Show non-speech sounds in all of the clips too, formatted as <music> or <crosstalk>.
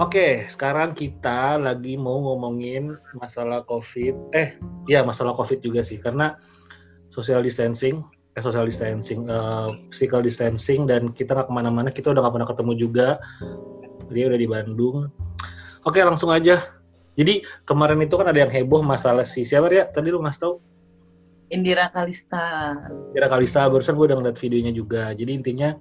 Oke, sekarang kita lagi mau ngomongin masalah COVID. Eh, ya masalah COVID juga sih, karena social distancing, eh social distancing, uh, physical distancing, dan kita nggak ke mana-mana, kita udah nggak pernah ketemu juga. Dia udah di Bandung. Oke, langsung aja. Jadi kemarin itu kan ada yang heboh masalah si siapa ya? Tadi lu ngasih tahu? Indira Kalista. Indira Kalista, barusan gue udah ngeliat videonya juga. Jadi intinya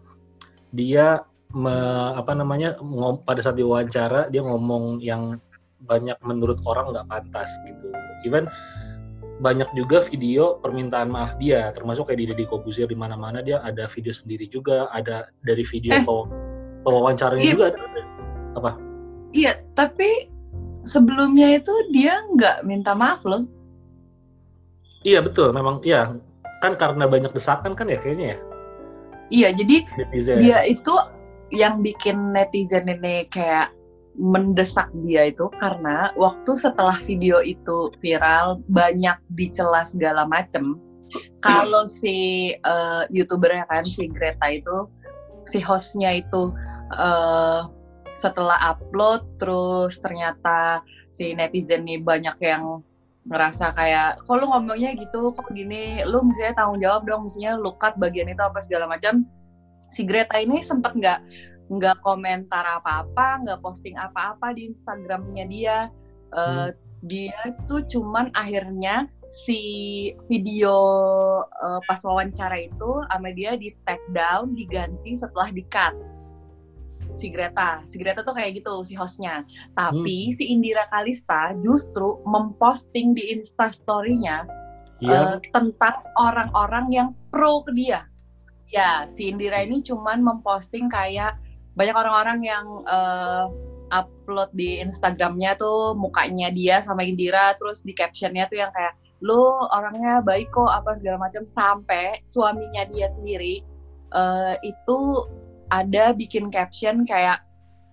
dia me, apa namanya ngom, pada saat diwawancara dia ngomong yang banyak menurut orang nggak pantas gitu. Even banyak juga video permintaan maaf dia, termasuk kayak di Deddy Kobusir di mana-mana dia ada video sendiri juga, ada dari video eh, pewawancaranya iya, juga ada. Apa? Iya, tapi sebelumnya itu dia nggak minta maaf loh. Iya betul, memang iya kan karena banyak desakan kan ya kayaknya ya. Iya, jadi Netizen. dia itu yang bikin netizen ini kayak mendesak dia itu karena waktu setelah video itu viral banyak dicela segala macem. Kalau si uh, youtubernya kan si Greta itu si hostnya itu uh, setelah upload terus ternyata si netizen nih banyak yang ngerasa kayak kok lu ngomongnya gitu? Kok gini? Lu misalnya tanggung jawab dong misalnya lu cut bagian itu apa segala macam si Greta ini sempat nggak nggak komentar apa-apa, nggak posting apa-apa di Instagramnya dia. Uh, hmm. Dia itu cuman akhirnya si video uh, pas wawancara itu sama dia di take down, diganti setelah di cut si Greta. Si Greta tuh kayak gitu si hostnya. Tapi hmm. si Indira Kalista justru memposting di Instastory-nya yeah. uh, tentang orang-orang yang pro ke dia ya si Indira ini cuman memposting kayak banyak orang-orang yang uh, upload di Instagramnya tuh mukanya dia sama Indira terus di captionnya tuh yang kayak lu orangnya baik kok apa segala macam sampai suaminya dia sendiri uh, itu ada bikin caption kayak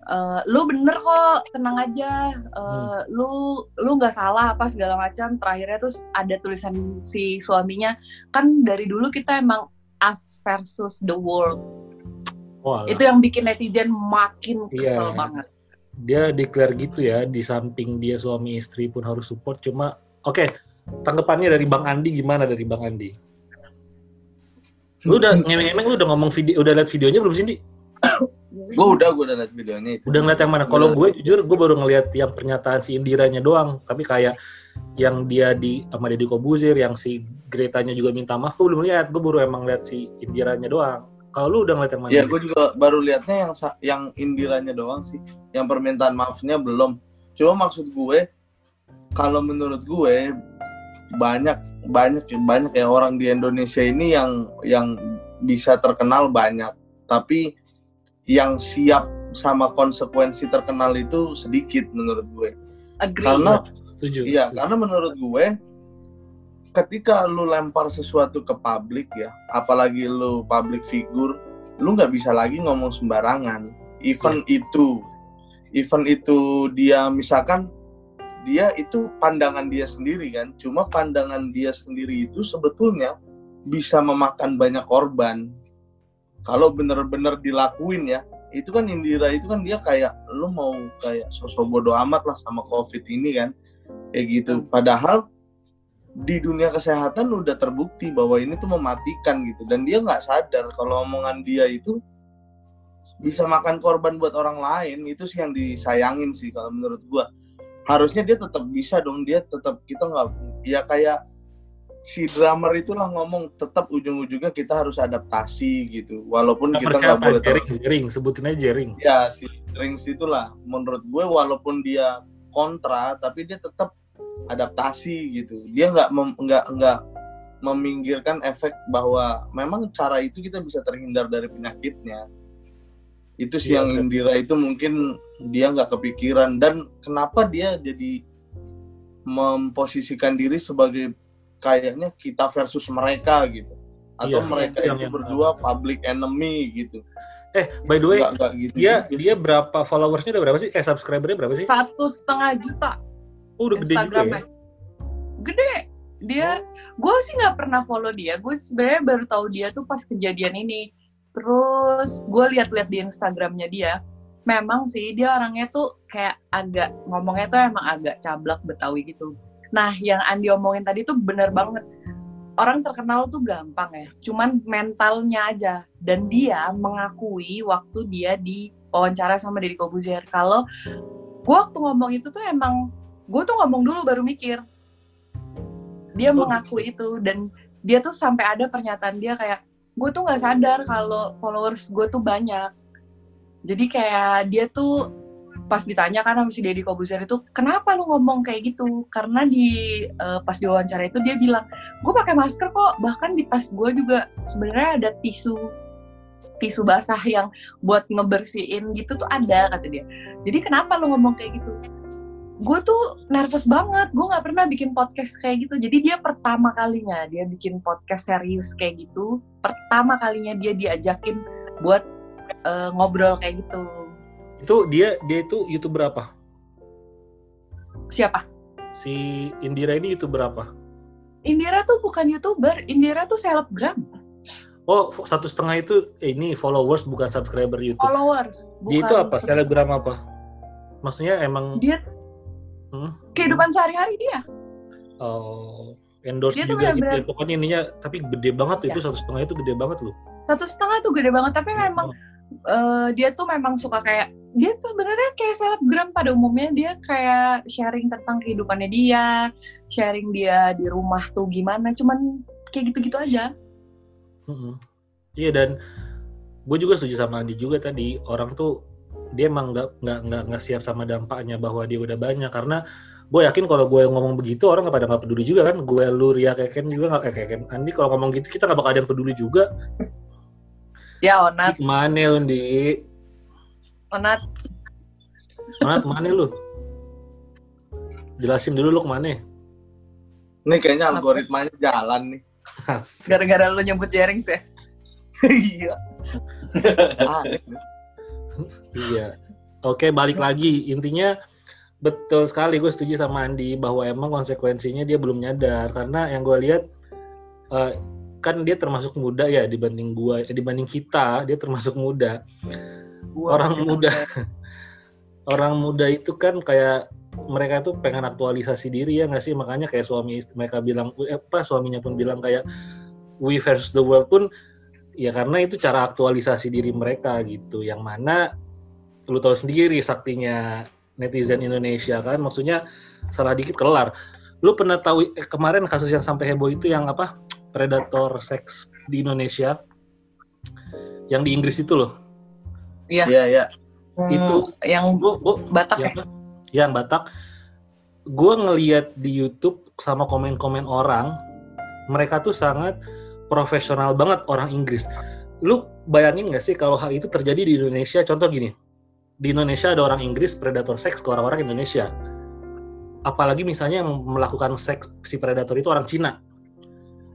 uh, lu bener kok tenang aja uh, hmm. lu lu nggak salah apa segala macam terakhirnya terus ada tulisan si suaminya kan dari dulu kita emang us versus the world. Oh, itu yang bikin netizen makin iya. kesel yeah. banget. Dia declare gitu ya, di samping dia suami istri pun harus support. Cuma, oke, okay, tanggapannya dari Bang Andi gimana dari Bang Andi? Lu udah ngemeng-ngemeng lu udah ngomong video, udah liat videonya belum sih, Di? Gue udah, gue udah liat videonya itu. Udah ngeliat yang mana? Kalau gue jujur, gue baru ngeliat yang pernyataan si Indiranya doang. Tapi kayak yang dia di sama Deddy Kobuzir, yang si Gretanya juga minta maaf, gue belum lihat. Gue baru emang lihat si Indiranya doang. Kalau lu udah ngeliat yang mana? Iya, gue juga baru liatnya yang yang Indiranya doang sih. Yang permintaan maafnya belum. Cuma maksud gue, kalau menurut gue banyak banyak banyak ya orang di Indonesia ini yang yang bisa terkenal banyak. Tapi yang siap sama konsekuensi terkenal itu sedikit menurut gue. Agree. Karena Setuju. Iya, karena menurut gue ketika lu lempar sesuatu ke publik ya, apalagi lu public figure, lu nggak bisa lagi ngomong sembarangan. Event ya. itu, event itu dia misalkan dia itu pandangan dia sendiri kan, cuma pandangan dia sendiri itu sebetulnya bisa memakan banyak korban kalau bener-bener dilakuin ya itu kan Indira itu kan dia kayak lu mau kayak sosok bodoh amat lah sama covid ini kan kayak gitu. Padahal di dunia kesehatan udah terbukti bahwa ini tuh mematikan gitu. Dan dia nggak sadar kalau omongan dia itu bisa makan korban buat orang lain itu sih yang disayangin sih kalau menurut gua. Harusnya dia tetap bisa dong dia tetap kita nggak ya kayak si drummer itulah ngomong tetap ujung-ujungnya kita harus adaptasi gitu. Walaupun drummer kita nggak boleh jering, jering. Sebutin aja jering. Ya si jering itulah menurut gue walaupun dia kontra tapi dia tetap adaptasi gitu. Dia nggak nggak nggak meminggirkan efek bahwa memang cara itu kita bisa terhindar dari penyakitnya. Itu sih ya, yang Indira itu mungkin dia nggak kepikiran. Dan kenapa dia jadi memposisikan diri sebagai kayaknya kita versus mereka gitu. Atau iya, mereka iya, itu yang berdua public enemy gitu. Eh by the way gak, gak gitu dia gitu. dia berapa followersnya udah berapa sih? Kayak subscribernya berapa sih? Satu setengah juta. Oh, udah gede juga ya? gede. Dia gue sih nggak pernah follow dia. Gue sebenarnya baru tahu dia tuh pas kejadian ini. Terus gue lihat-lihat di instagramnya dia. Memang sih dia orangnya tuh kayak agak ngomongnya tuh emang agak cablak betawi gitu nah yang Andi omongin tadi tuh bener banget. Orang terkenal tuh gampang ya cuman mentalnya aja. Dan dia mengakui waktu dia di wawancara sama Deddy Kobuzier. Kalau gue waktu ngomong itu tuh emang gue tuh ngomong dulu baru mikir. Dia mengakui itu dan dia tuh sampai ada pernyataan dia kayak gue tuh nggak sadar kalau followers gue tuh banyak. Jadi kayak dia tuh pas ditanya kan sama si Deddy Kobuzer itu kenapa lu ngomong kayak gitu? Karena di uh, pas diwawancara itu dia bilang gue pakai masker kok bahkan di tas gue juga sebenarnya ada tisu tisu basah yang buat ngebersihin gitu tuh ada kata dia. Jadi kenapa lu ngomong kayak gitu? Gue tuh nervous banget gue nggak pernah bikin podcast kayak gitu. Jadi dia pertama kalinya dia bikin podcast serius kayak gitu pertama kalinya dia diajakin buat uh, ngobrol kayak gitu. Itu dia dia itu youtuber apa? Siapa? Si Indira ini youtuber apa? Indira tuh bukan youtuber, Indira tuh selebgram. Oh, satu setengah itu eh, ini followers bukan subscriber YouTube. Followers. Bukan dia itu apa? Selebgram apa? Maksudnya emang dia hmm? kehidupan sehari-hari dia. Oh, endorse dia juga gitu ya. Pokoknya ininya tapi gede banget ya. itu satu setengah itu gede banget loh. Satu setengah tuh gede banget tapi iya. memang uh, dia tuh memang suka kayak dia tuh sebenarnya kayak selebgram pada umumnya. Dia kayak sharing tentang kehidupannya dia, sharing dia di rumah tuh gimana, cuman kayak gitu-gitu aja. Mm-hmm. Iya dan gue juga setuju sama Andi juga tadi. Orang tuh dia emang nggak nggak nggak nggak siap sama dampaknya bahwa dia udah banyak. Karena gue yakin kalau gue ngomong begitu orang nggak pada nggak peduli juga kan. Gue lu Ria Keken juga nggak kayak Keken Andi kalau ngomong gitu kita nggak bakal ada yang peduli juga Ya, Onat. Mana lu, Di? Onat. Onat, mana lu? Jelasin dulu lu ke mana? Nih kayaknya algoritmanya jalan nih. Gara-gara lu nyebut jaring sih. iya. <laughs> iya. Oke, balik lagi. Intinya betul sekali gue setuju sama Andi bahwa emang konsekuensinya dia belum nyadar karena yang gue lihat uh, kan dia termasuk muda ya dibanding gua eh, dibanding kita dia termasuk muda. Gua orang muda. <laughs> orang muda itu kan kayak mereka tuh pengen aktualisasi diri ya nggak sih? Makanya kayak suami mereka bilang eh, apa suaminya pun bilang kayak we versus the world pun ya karena itu cara aktualisasi diri mereka gitu. Yang mana lu tahu sendiri saktinya netizen Indonesia kan? Maksudnya salah dikit kelar. Lu pernah tahu eh, kemarin kasus yang sampai heboh itu yang apa predator seks di Indonesia yang di Inggris itu loh. Iya. Iya, iya. Hmm, itu yang gua, gua, Batak ya? ya? Yang Batak. Gue ngeliat di YouTube sama komen-komen orang, mereka tuh sangat profesional banget orang Inggris. Lu bayangin gak sih kalau hal itu terjadi di Indonesia? Contoh gini, di Indonesia ada orang Inggris predator seks ke orang-orang Indonesia. Apalagi misalnya yang melakukan seks si predator itu orang Cina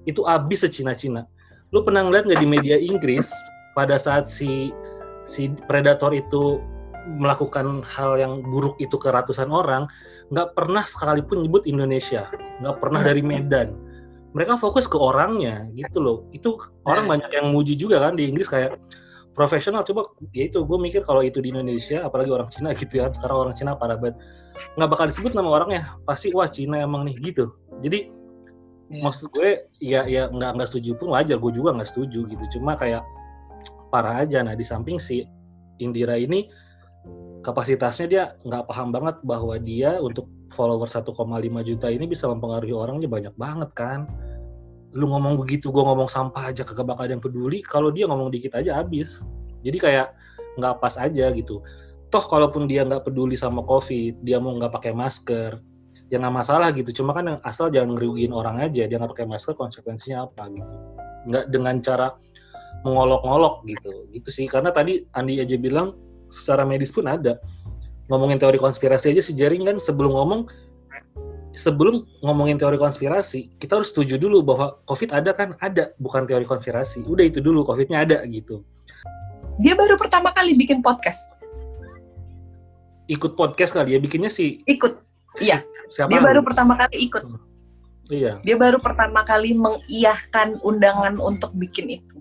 itu abis secina-cina. Lu pernah ngeliat nggak di media Inggris pada saat si si predator itu melakukan hal yang buruk itu ke ratusan orang, nggak pernah sekalipun nyebut Indonesia, nggak pernah dari Medan. Mereka fokus ke orangnya gitu loh. Itu orang banyak yang muji juga kan di Inggris kayak profesional coba ya itu gue mikir kalau itu di Indonesia apalagi orang Cina gitu ya sekarang orang Cina parah banget nggak bakal disebut nama orangnya pasti wah Cina emang nih gitu jadi yeah. maksud gue ya ya nggak nggak setuju pun wajar gue juga nggak setuju gitu. Cuma kayak parah aja. Nah di samping si Indira ini kapasitasnya dia nggak paham banget bahwa dia untuk follower 1,5 juta ini bisa mempengaruhi orangnya banyak banget kan? Lu ngomong begitu gue ngomong sampah aja kagak bakal ada yang peduli. Kalau dia ngomong dikit aja habis. Jadi kayak nggak pas aja gitu. Toh kalaupun dia nggak peduli sama covid dia mau nggak pakai masker ya nggak masalah gitu. Cuma kan yang asal jangan ngerugiin orang aja. Dia nggak pakai masker konsekuensinya apa gitu. Nggak dengan cara mengolok-olok gitu. Gitu sih. Karena tadi Andi aja bilang secara medis pun ada. Ngomongin teori konspirasi aja si jaring kan sebelum ngomong sebelum ngomongin teori konspirasi kita harus setuju dulu bahwa covid ada kan? Ada. Bukan teori konspirasi. Udah itu dulu covidnya ada gitu. Dia baru pertama kali bikin podcast. Ikut podcast kali ya? Bikinnya sih ikut. Iya Siapa dia baru pertama kali ikut. Hmm. Iya. Dia baru pertama kali mengiyahkan undangan untuk bikin itu.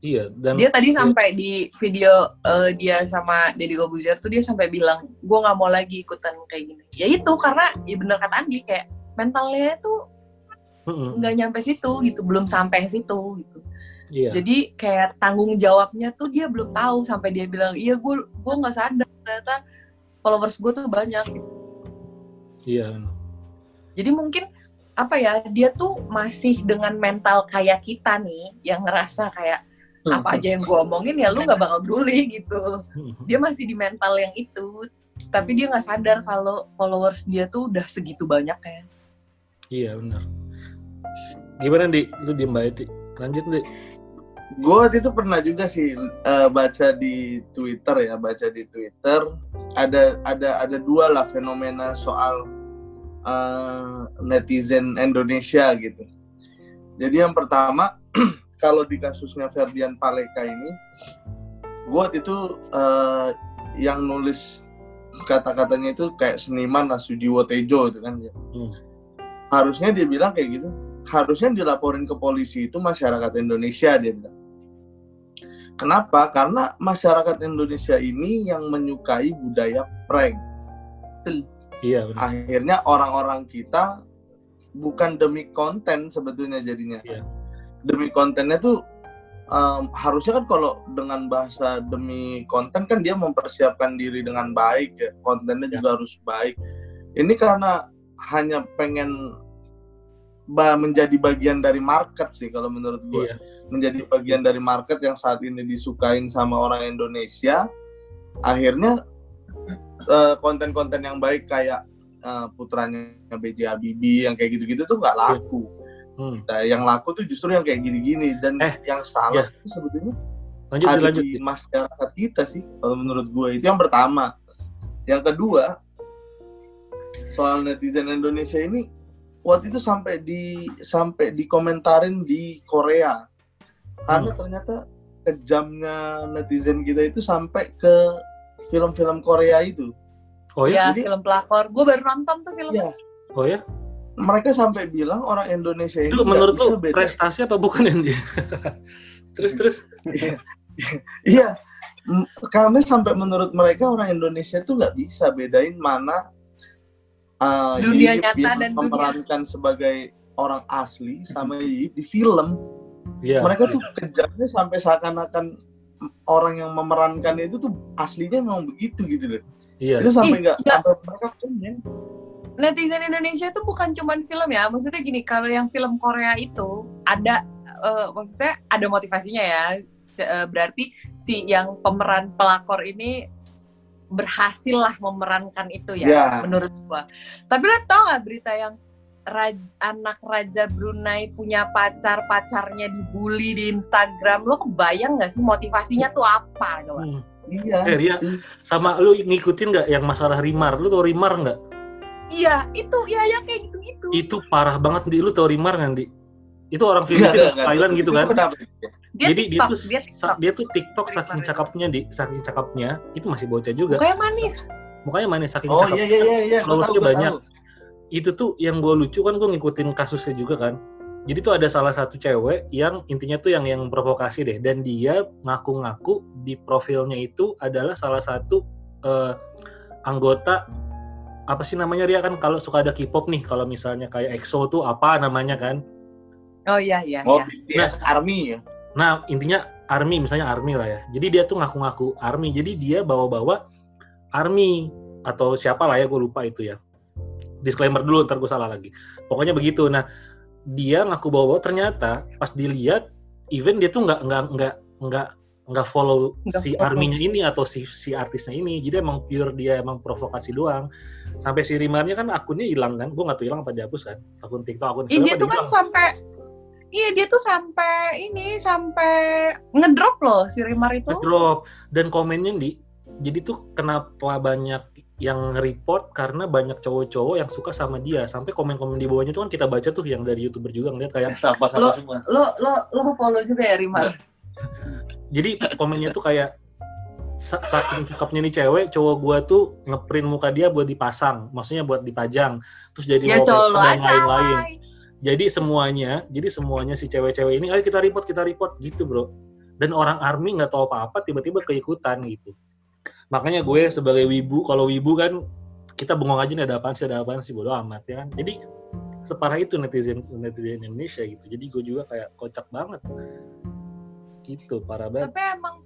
Iya, dan dia tadi sampai di video uh, dia sama Deddy Kobuzer tuh dia sampai bilang, gue nggak mau lagi ikutan kayak gini. Ya itu karena ya bener kata Andi kayak mentalnya tuh nggak mm -hmm. nyampe situ gitu, belum sampai situ gitu. Iya. Jadi kayak tanggung jawabnya tuh dia belum tahu sampai dia bilang, iya gue gue nggak sadar ternyata followers gue tuh banyak. Gitu. Iya. Jadi mungkin apa ya dia tuh masih dengan mental kayak kita nih yang ngerasa kayak apa aja yang gue omongin ya lu nggak bakal peduli gitu. Dia masih di mental yang itu tapi dia nggak sadar kalau followers dia tuh udah segitu banyak kan iya benar. Gimana di? Lu diem baik lanjut di gue waktu itu pernah juga sih uh, baca di Twitter ya baca di Twitter ada ada ada dua lah fenomena soal uh, netizen Indonesia gitu jadi yang pertama <clears throat> kalau di kasusnya Ferdian Paleka ini buat itu uh, yang nulis kata-katanya itu kayak seniman Sujiwo Tejo itu kan ya. Hmm. Harusnya dia bilang kayak gitu. Harusnya dilaporin ke polisi itu masyarakat Indonesia dia bilang. Kenapa? Karena masyarakat Indonesia ini yang menyukai budaya prank. Iya. Akhirnya orang-orang kita bukan demi konten sebetulnya jadinya. Iya demi kontennya tuh um, harusnya kan kalau dengan bahasa demi konten kan dia mempersiapkan diri dengan baik ya kontennya ya. juga harus baik ini karena hanya pengen menjadi bagian dari market sih kalau menurut gue iya. menjadi bagian dari market yang saat ini disukain sama orang Indonesia akhirnya eh, konten-konten uh, yang baik kayak uh, putranya BJ Habibie yang kayak gitu-gitu tuh nggak laku Hmm. Nah, yang laku tuh justru yang kayak gini-gini dan eh, yang salah ya. itu sebetulnya lanjut, ada lanjut, di masyarakat kita sih kalau menurut gue itu yang pertama. Yang kedua soal netizen Indonesia ini waktu itu sampai di sampai dikomentarin di Korea karena hmm. ternyata kejamnya netizen kita itu sampai ke film-film Korea itu. Oh ya, Jadi, film pelakor. Gue baru nonton tuh filmnya. Ya. Oh ya? mereka sampai bilang orang Indonesia itu menurut lu prestasi apa bukan yang dia <laughs> terus terus iya karena sampai menurut mereka orang Indonesia itu nggak bisa bedain mana uh, dunia nyata dan memerankan dunia. sebagai orang asli sama Yip di film yeah. mereka tuh kejamnya sampai seakan-akan orang yang memerankan itu tuh aslinya memang begitu gitu loh. Iya. Itu sampai nggak sampai mereka komen netizen Indonesia itu bukan cuma film ya maksudnya gini kalau yang film Korea itu ada uh, maksudnya ada motivasinya ya uh, berarti si yang pemeran pelakor ini berhasil lah memerankan itu ya yeah. menurut gua tapi lo tau gak berita yang raj, anak raja Brunei punya pacar pacarnya dibully di Instagram lo kebayang gak sih motivasinya tuh apa coba hmm. Iya. Eh, Ria, sama lu ngikutin nggak yang masalah Rimar? Lu tau Rimar nggak? Iya, itu ya ya kayak gitu-gitu. Itu parah banget di lu tau Rimar kan di? Itu orang Filipina, Thailand gitu kan. Dia Jadi TikTok, dia tuh dia TikTok, dia tuh TikTok saking cakepnya di saking cakepnya itu masih bocah juga. Mukanya manis. Mukanya manis saking oh, cakep. Oh iya iya iya, iya. banyak. Tahu. Itu tuh yang gue lucu kan gue ngikutin kasusnya juga kan. Jadi tuh ada salah satu cewek yang intinya tuh yang yang provokasi deh dan dia ngaku-ngaku di profilnya itu adalah salah satu uh, anggota apa sih namanya dia kan kalau suka ada K-pop nih kalau misalnya kayak EXO tuh apa namanya kan oh iya iya oh iya. BTS nah, Army ya nah intinya Army misalnya Army lah ya. Jadi dia tuh ngaku-ngaku Army. Jadi dia bawa-bawa Army atau siapa lah ya gue lupa itu ya. Disclaimer dulu ntar gue salah lagi. Pokoknya begitu. Nah dia ngaku bawa-bawa ternyata pas dilihat event dia tuh nggak nggak nggak nggak nggak follow Enggak si arminya ini atau si si artisnya ini. Jadi emang pure dia emang provokasi doang. Sampai si Rimarnya kan akunnya hilang kan? Gue nggak tahu hilang apa dihapus kan? Akun TikTok akun dia tuh kan sampai iya dia tuh sampai ini sampai ngedrop loh si Rimar itu. Ngedrop. Dan komennya di jadi tuh kenapa banyak yang report? Karena banyak cowok-cowok yang suka sama dia. Sampai komen-komen di bawahnya tuh kan kita baca tuh yang dari youtuber juga ngeliat kayak sama sama semua. lo lo lo follow juga ya Rimar? Jadi komennya tuh kayak saking cakepnya nih cewek, cowok gua tuh ngeprint muka dia buat dipasang, maksudnya buat dipajang, terus jadi ya, dan lain-lain. Jadi semuanya, jadi semuanya si cewek-cewek ini, ayo kita report, kita report gitu bro. dan orang army nggak tahu apa-apa tiba-tiba keikutan gitu. Makanya gue sebagai wibu kalau wibu kan kita bengong aja nih ada apaan sih ada apaan sih? Bodo amat ya kan. Jadi separah itu netizen netizen Indonesia gitu. Jadi gue juga kayak kocak banget. Gitu parah banget. Tapi emang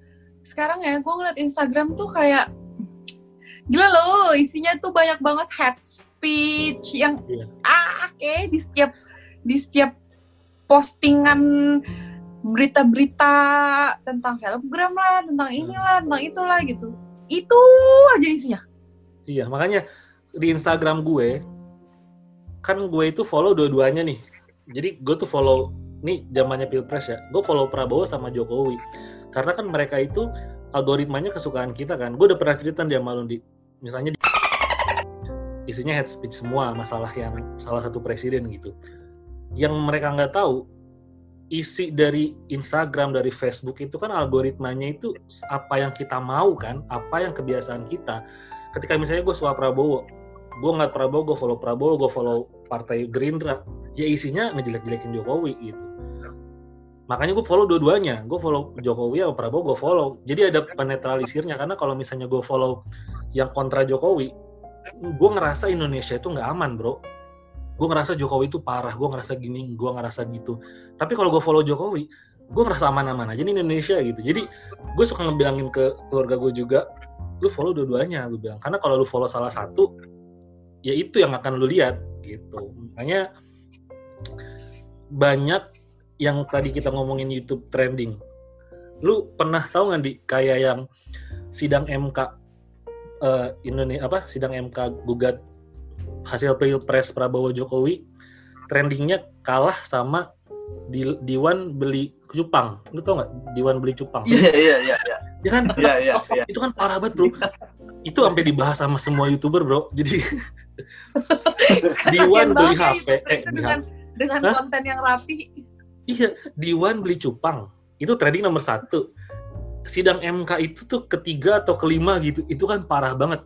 sekarang ya gue ngeliat Instagram tuh kayak gila loh isinya tuh banyak banget head speech yang yeah. ah kayak di setiap di setiap postingan berita-berita tentang selebgram lah, tentang hmm. inilah, tentang itulah gitu. Itu aja isinya. Iya, makanya di Instagram gue kan gue itu follow dua-duanya nih. Jadi gue tuh follow nih zamannya Pilpres ya. Gue follow Prabowo sama Jokowi. Karena kan mereka itu algoritmanya kesukaan kita kan. Gue udah pernah cerita dia malu di misalnya di, isinya head speech semua masalah yang salah satu presiden gitu. Yang mereka nggak tahu isi dari Instagram dari Facebook itu kan algoritmanya itu apa yang kita mau kan apa yang kebiasaan kita. Ketika misalnya gue suka Prabowo gue nggak Prabowo gue follow Prabowo gue follow partai Gerindra ya isinya ngejelek-jelekin Jokowi gitu. Makanya gue follow dua-duanya gue follow Jokowi atau Prabowo gue follow. Jadi ada penetralisirnya karena kalau misalnya gue follow yang kontra Jokowi gue ngerasa Indonesia itu nggak aman bro gue ngerasa Jokowi itu parah gue ngerasa gini gue ngerasa gitu. Tapi kalau gue follow Jokowi gue ngerasa aman-aman aja nih Indonesia gitu. Jadi gue suka ngebilangin ke keluarga gue juga lu follow dua-duanya gue bilang. Karena kalau lu follow salah satu ya itu yang akan lu lihat gitu. Makanya banyak yang tadi kita ngomongin YouTube trending. Lu pernah tahu nggak di kayak yang sidang MK uh, eh, Indonesia apa sidang MK gugat hasil pilpres Prabowo Jokowi trendingnya kalah sama di Diwan beli cupang. Lu tau nggak Diwan beli cupang? Iya iya iya. Iya ya kan? Iya iya. iya. Itu kan parah banget bro. itu sampai dibahas sama semua youtuber bro. Jadi Diwan beli HP. Eh, dengan dengan Hah? konten yang rapi. Iya, Diwan beli cupang. Itu trending nomor satu. Sidang MK itu tuh ketiga atau kelima gitu. Itu kan parah banget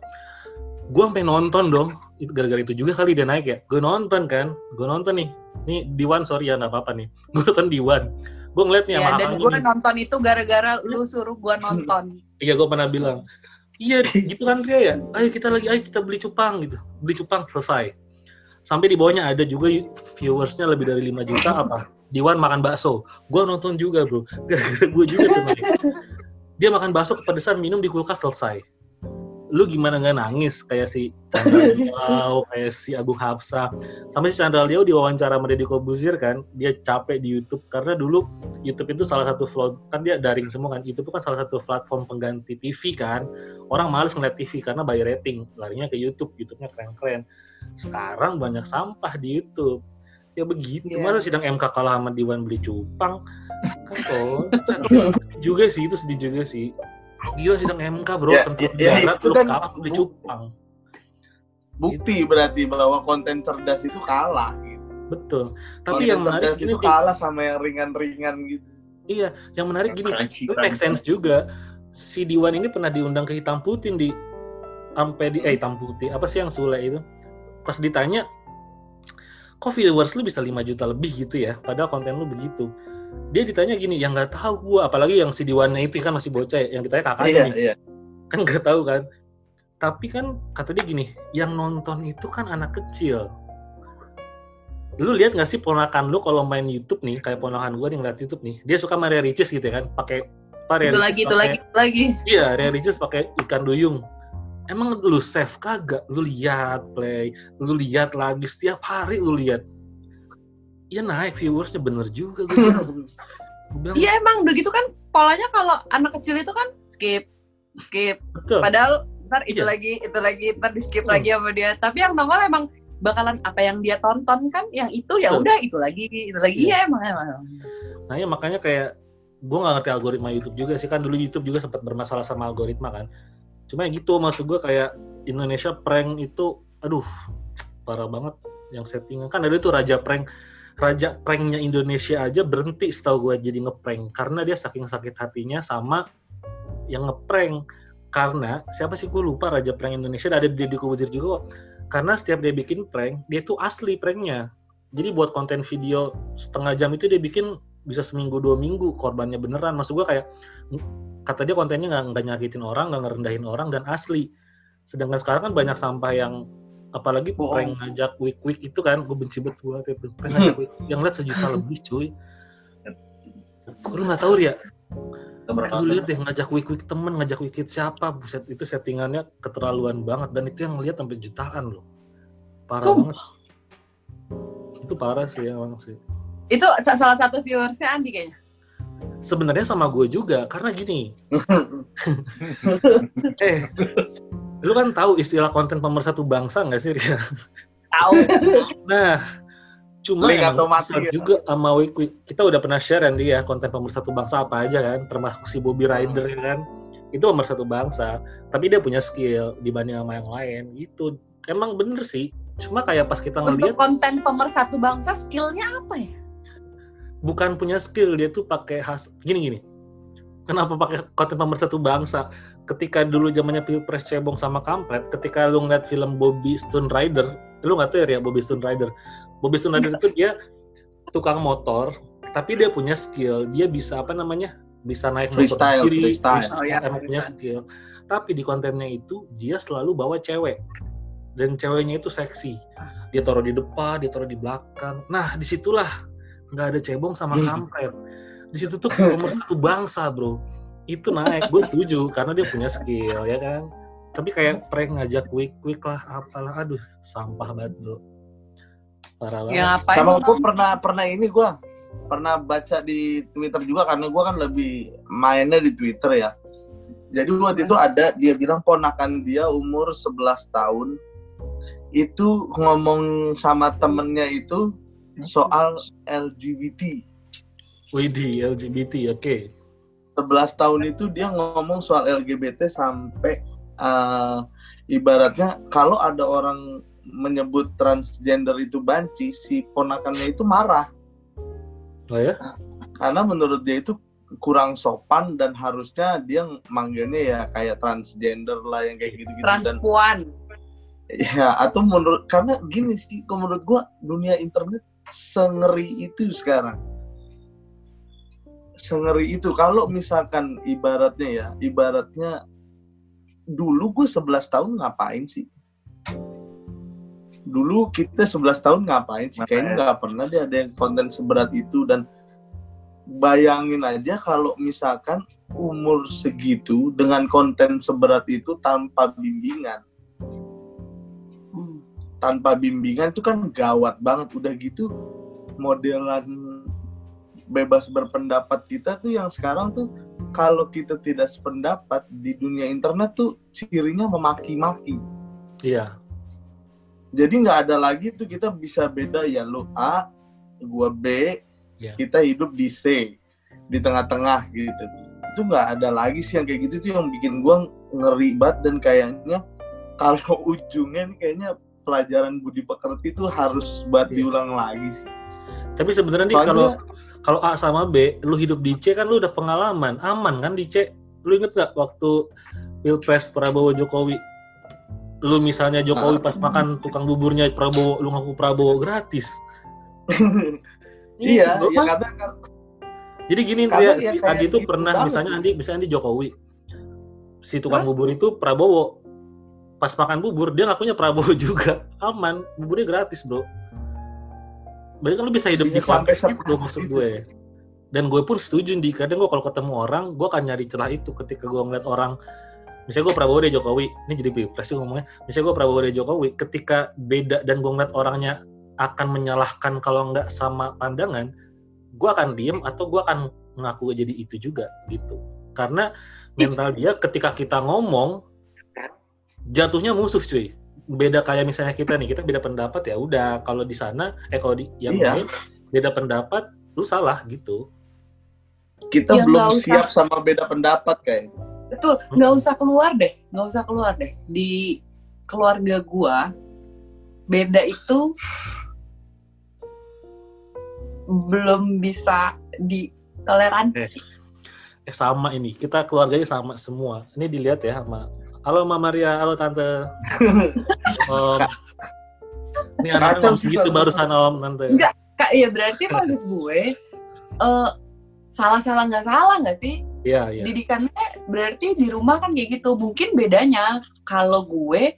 gue sampai nonton dong. Itu gara-gara itu juga kali dia naik ya. Gue nonton kan. Gue nonton nih. Nih Diwan sorry ya nggak apa-apa nih. <laughs> Gue nonton Diwan. Gue ngeliat nih ya, dan gue nonton itu gara-gara lu suruh gue nonton. Iya gue pernah bilang iya gitu kan dia ya. Ayo kita lagi ayo kita beli cupang gitu. Beli cupang selesai. Sampai di bawahnya ada juga viewersnya lebih dari 5 juta apa. Diwan makan bakso. Gue nonton juga bro. <laughs> Gara-gara gue juga tuh dia makan bakso kepedesan minum di kulkas selesai lu gimana nggak nangis kayak si Chandra <laughs> Liao, kayak si Agung Hapsa, sampai si Chandra Liao diwawancara sama Deddy Kobuzir kan, dia capek di YouTube karena dulu YouTube itu salah satu vlog kan dia daring semua kan, YouTube itu kan salah satu platform pengganti TV kan, orang males ngeliat TV karena bayar rating, larinya ke YouTube, YouTube-nya keren-keren. Sekarang banyak sampah di YouTube, ya begitu. Yeah. Masa sidang MK kalah sama Diwan beli cupang, kan <laughs> kok juga sih itu sedih juga sih Gila sidang MK bro, ya, ya, ya, itu kan kalah bu cupang. Bukti gitu. berarti bahwa konten cerdas itu kalah gitu. Betul. Tapi konten yang menarik itu ini kalah sama yang ringan-ringan gitu. Iya, yang menarik gini, itu make sense juga. Si Diwan ini pernah diundang ke hitam putih di sampai di eh hitam putih apa sih yang Sule itu? Pas ditanya, kok viewers lu bisa 5 juta lebih gitu ya, padahal konten lu begitu dia ditanya gini yang nggak tahu gue apalagi yang si Diwana itu kan masih bocah ya, yang ditanya kakaknya iya, nih. iya. kan nggak tahu kan. Tapi kan kata dia gini yang nonton itu kan anak kecil. Lu lihat nggak sih ponakan lu kalau main YouTube nih kayak ponakan gue yang ngeliat YouTube nih dia suka Maria Ricis gitu ya kan pakai apa itu lagi itu lagi itu lagi. Iya Maria Ricis pakai ikan duyung. Emang lu save kagak? Lu lihat play lu lihat lagi setiap hari lu lihat Iya naik viewersnya bener juga gue Iya emang begitu kan polanya kalau anak kecil itu kan skip skip. Betul. Padahal ntar itu iya. lagi itu lagi ntar di skip hmm. lagi sama dia. Tapi yang normal emang bakalan apa yang dia tonton kan yang itu ya udah itu lagi itu lagi iya, iya emang emang. Nah ya makanya kayak gue nggak ngerti algoritma YouTube juga sih kan dulu YouTube juga sempat bermasalah sama algoritma kan. Cuma yang gitu maksud gue kayak Indonesia prank itu aduh parah banget yang settingan kan ada tuh raja prank raja pranknya Indonesia aja berhenti setahu gue jadi ngeprank. Karena dia saking sakit hatinya sama yang ngeprank. Karena siapa sih gue lupa raja prank Indonesia? Ada di Kubuzir juga karena setiap dia bikin prank dia tuh asli pranknya. Jadi buat konten video setengah jam itu dia bikin bisa seminggu dua minggu korbannya beneran. Maksud gue kayak kata dia kontennya nggak nyakitin orang nggak ngerendahin orang dan asli. Sedangkan sekarang kan banyak sampah yang apalagi oh. prank ngajak week week itu kan gue benci banget buat itu. Prank ngajak week yang lihat sejuta <laughs> lebih cuy. Lu nggak tahu ya? Lu lihat deh ngajak week week temen ngajak week siapa? Buset itu settingannya keterlaluan banget dan itu yang lihat sampai jutaan loh. Parah Sumpah. banget itu parah sih emang sih. Itu salah satu viewersnya Andi kayaknya? Sebenarnya sama gue juga karena gini. <laughs> Eh lu kan tahu istilah konten pemersatu bangsa nggak sih Ria? Tahu. nah, cuma Link atau mati gitu. juga sama Wiki kita udah pernah share kan dia konten pemersatu bangsa apa aja kan, termasuk si Bobby Rider hmm. kan. Itu pemersatu bangsa, tapi dia punya skill dibanding sama yang lain gitu. Emang bener sih, cuma kayak pas kita ngeliat untuk konten pemersatu bangsa skillnya apa ya? Bukan punya skill dia tuh pakai khas gini gini. Kenapa pakai konten pemersatu bangsa? Ketika dulu zamannya Pilpres cebong sama kampret, ketika lu ngeliat film Bobby Stone Rider, lu nggak tahu ya Bobby Stone Rider. Bobby Stone Rider itu dia tukang motor, tapi dia punya skill, dia bisa apa namanya? bisa naik freestyle, motor sendiri, freestyle. Oh, ya, emang punya skill. Tapi di kontennya itu dia selalu bawa cewek dan ceweknya itu seksi. Dia taruh di depan, dia taruh di belakang. Nah di situlah nggak ada cebong sama hmm. kampret. Di situ tuh nomor satu bangsa bro itu naik gue setuju karena dia punya skill ya kan tapi kayak prank ngajak quick quick lah apalah aduh sampah banget bro parah banget ya, sama gue pernah pernah ini gue pernah baca di Twitter juga karena gue kan lebih mainnya di Twitter ya jadi waktu itu ada dia bilang ponakan dia umur 11 tahun itu ngomong sama temennya itu soal LGBT. Widih, LGBT, oke. Okay. 11 tahun itu dia ngomong soal LGBT sampai uh, ibaratnya kalau ada orang menyebut transgender itu banci, si ponakannya itu marah. Oh ya? Karena menurut dia itu kurang sopan dan harusnya dia manggilnya ya kayak transgender lah yang kayak gitu-gitu. Transpuan. ya, atau menurut karena gini sih, menurut gua dunia internet sengeri itu sekarang sengeri itu. Kalau misalkan ibaratnya ya ibaratnya dulu gue 11 tahun ngapain sih? Dulu kita 11 tahun ngapain sih? Kayaknya nggak pernah deh ada yang konten seberat itu. Dan bayangin aja kalau misalkan umur segitu dengan konten seberat itu tanpa bimbingan. Hmm. tanpa bimbingan itu kan gawat banget. Udah gitu modelan bebas berpendapat kita tuh yang sekarang tuh kalau kita tidak sependapat di dunia internet tuh cirinya memaki-maki. Iya. Jadi nggak ada lagi tuh kita bisa beda ya lo A, gua B, yeah. kita hidup di C, di tengah-tengah gitu. Itu nggak ada lagi sih yang kayak gitu tuh yang bikin gua ngeri banget dan kayaknya kalau <laughs> ujungnya nih kayaknya pelajaran budi pekerti itu harus buat yeah. diulang lagi sih. Tapi sebenarnya nih kalau kalau A sama B, lu hidup di C kan lu udah pengalaman, aman kan di C. Lu inget gak waktu Pilpres Prabowo Jokowi? Lu misalnya Jokowi pas ah. makan tukang buburnya Prabowo, lu ngaku Prabowo gratis. <laughs> iya, iya karena kan jadi gini ya, ya Andi itu pernah banget. misalnya Andi misalnya Andi Jokowi. Si tukang Terus? bubur itu Prabowo. Pas makan bubur dia ngakunya Prabowo <laughs> juga. Aman, buburnya gratis, Bro. Berarti kan lu bisa hidup bisa di konteks itu maksud gue. Dan gue pun setuju di kadang gue kalau ketemu orang, gue akan nyari celah itu ketika gue ngeliat orang misalnya gue Prabowo deh Jokowi, ini jadi pilpres sih ngomongnya, misalnya gue Prabowo deh Jokowi, ketika beda dan gue ngeliat orangnya akan menyalahkan kalau nggak sama pandangan, gue akan diem atau gue akan ngaku jadi itu juga gitu. Karena mental dia ketika kita ngomong, jatuhnya musuh cuy beda kayak misalnya kita nih kita beda pendapat ya udah. Kalau di sana eh kalau di yang iya. lain beda pendapat lu salah gitu. Kita ya, belum siap usah. sama beda pendapat kayak. Betul nggak usah keluar deh nggak usah keluar deh. Di keluarga gua beda itu belum bisa ditoleransi. Eh, eh sama ini. Kita keluarganya sama semua. Ini dilihat ya sama Halo Mama Maria, halo Tante. <laughs> om. Ini anak om segitu barusan Om Tante. Enggak, Kak, ya berarti maksud gue uh, salah-salah nggak salah nggak sih? Iya, iya. Didikannya berarti di rumah kan kayak gitu. Mungkin bedanya kalau gue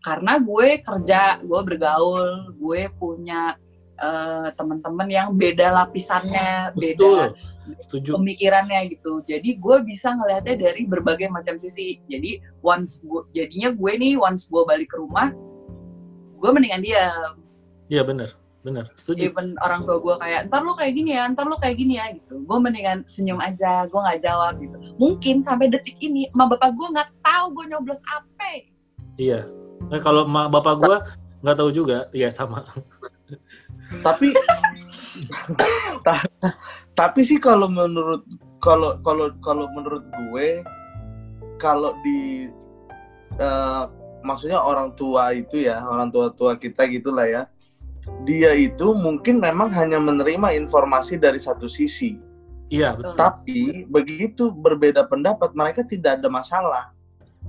karena gue kerja, gue bergaul, gue punya uh, teman-teman yang beda lapisannya, beda Setuju. pemikirannya gitu. Jadi gue bisa ngelihatnya dari berbagai macam sisi. Jadi once gue, jadinya gue nih once gue balik ke rumah, gue mendingan diam. Iya benar bener setuju even orang tua gue kayak ntar lu kayak gini ya ntar lu kayak gini ya gitu gue mendingan senyum aja gue nggak jawab gitu mungkin sampai detik ini emak bapak gue nggak tahu gue nyoblos apa iya nah, kalau emak bapak gue nggak tahu juga iya sama tapi <laughs> tapi sih kalau menurut kalau kalau kalau menurut gue kalau di uh, maksudnya orang tua itu ya orang tua tua kita gitulah ya dia itu mungkin memang hanya menerima informasi dari satu sisi. Iya, betul. Tapi begitu berbeda pendapat, mereka tidak ada masalah.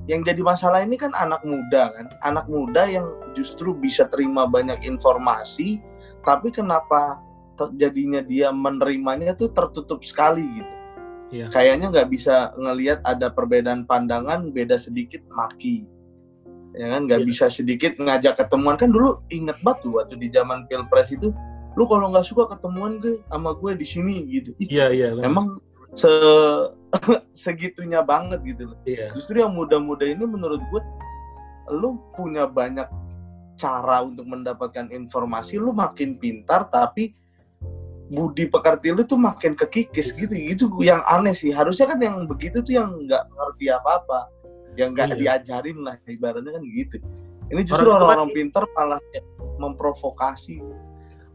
Yang jadi masalah ini kan anak muda kan, anak muda yang justru bisa terima banyak informasi, tapi kenapa jadinya dia menerimanya tuh tertutup sekali gitu. Iya. Kayaknya nggak bisa ngelihat ada perbedaan pandangan, beda sedikit maki ya kan nggak yeah. bisa sedikit ngajak ketemuan kan dulu inget batu waktu di zaman pilpres itu lu kalau nggak suka ketemuan gue sama gue di sini gitu iya yeah, iya yeah, emang se <laughs> segitunya banget gitu loh yeah. justru yang muda-muda ini menurut gue lu punya banyak cara untuk mendapatkan informasi lu makin pintar tapi budi pekerti lu tuh makin kekikis gitu. Gitu yang aneh sih. Harusnya kan yang begitu tuh yang nggak ngerti apa apa yang nggak iya. diajarin lah. Ibaratnya kan gitu. Ini justru orang-orang kan, pinter malah memprovokasi.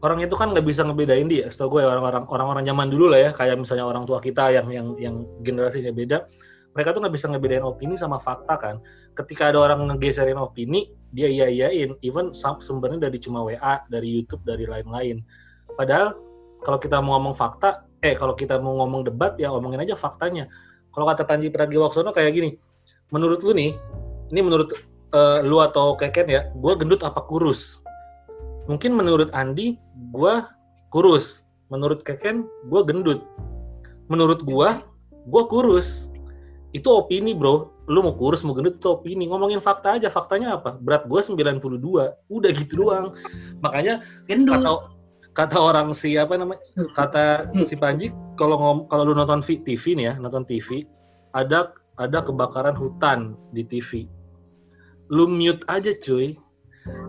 Orang itu kan nggak bisa ngebedain dia. Setahu gue ya, orang-orang orang-orang zaman dulu lah ya. Kayak misalnya orang tua kita yang yang yang generasinya beda. Mereka tuh nggak bisa ngebedain opini sama fakta kan. Ketika ada orang ngegeserin opini dia iya iyain even sumbernya dari cuma WA dari YouTube dari lain-lain. Padahal kalau kita mau ngomong fakta eh kalau kita mau ngomong debat ya ngomongin aja faktanya kalau kata Panji Pragiwaksono kayak gini menurut lu nih, ini menurut uh, lu atau Keken ya, gue gendut apa kurus? Mungkin menurut Andi, gue kurus. Menurut Keken, gue gendut. Menurut gue, gue kurus. Itu opini bro. Lu mau kurus, mau gendut, itu opini. Ngomongin fakta aja. Faktanya apa? Berat gue 92. Udah gitu doang. Makanya gendut. Kata, kata orang si apa namanya kata si Panji kalau kalau lu nonton TV nih ya nonton TV ada ada kebakaran hutan di TV. Lu mute aja cuy.